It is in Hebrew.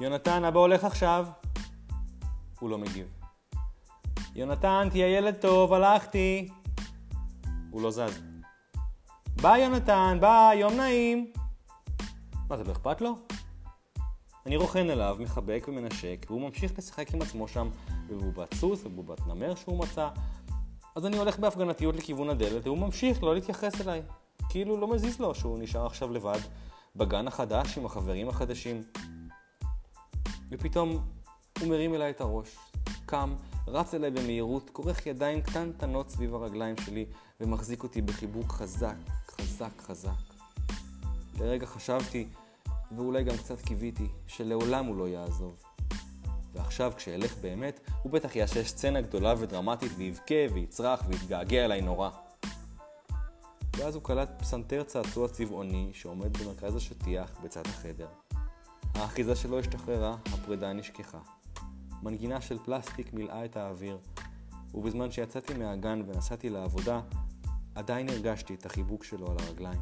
יונתן, אבא הולך עכשיו. הוא לא מגיב. יונתן, תהיה ילד טוב, הלכתי. הוא לא זז. ביי יונתן, ביי, יום נעים. מה, זה לא אכפת לו? אני רוכן אליו, מחבק ומנשק, והוא ממשיך לשחק עם עצמו שם בבובת סוס ובובת נמר שהוא מצא. אז אני הולך בהפגנתיות לכיוון הדלת, והוא ממשיך לא להתייחס אליי. כאילו לא מזיז לו שהוא נשאר עכשיו לבד בגן החדש עם החברים החדשים. ופתאום הוא מרים אליי את הראש, קם, רץ אליי במהירות, כורך ידיים קטנטנות סביב הרגליים שלי ומחזיק אותי בחיבוק חזק, חזק, חזק. לרגע חשבתי, ואולי גם קצת קיוויתי, שלעולם הוא לא יעזוב. ועכשיו, כשאלך באמת, הוא בטח יעשה סצנה גדולה ודרמטית ויבכה ויצרח ויתגעגע אליי נורא. ואז הוא קלט פסנתר צעצוע צבעוני שעומד במרכז השטיח בצד החדר. האחיזה שלו השתחררה, הפרידה נשכחה. מנגינה של פלסטיק מילאה את האוויר, ובזמן שיצאתי מהגן ונסעתי לעבודה, עדיין הרגשתי את החיבוק שלו על הרגליים.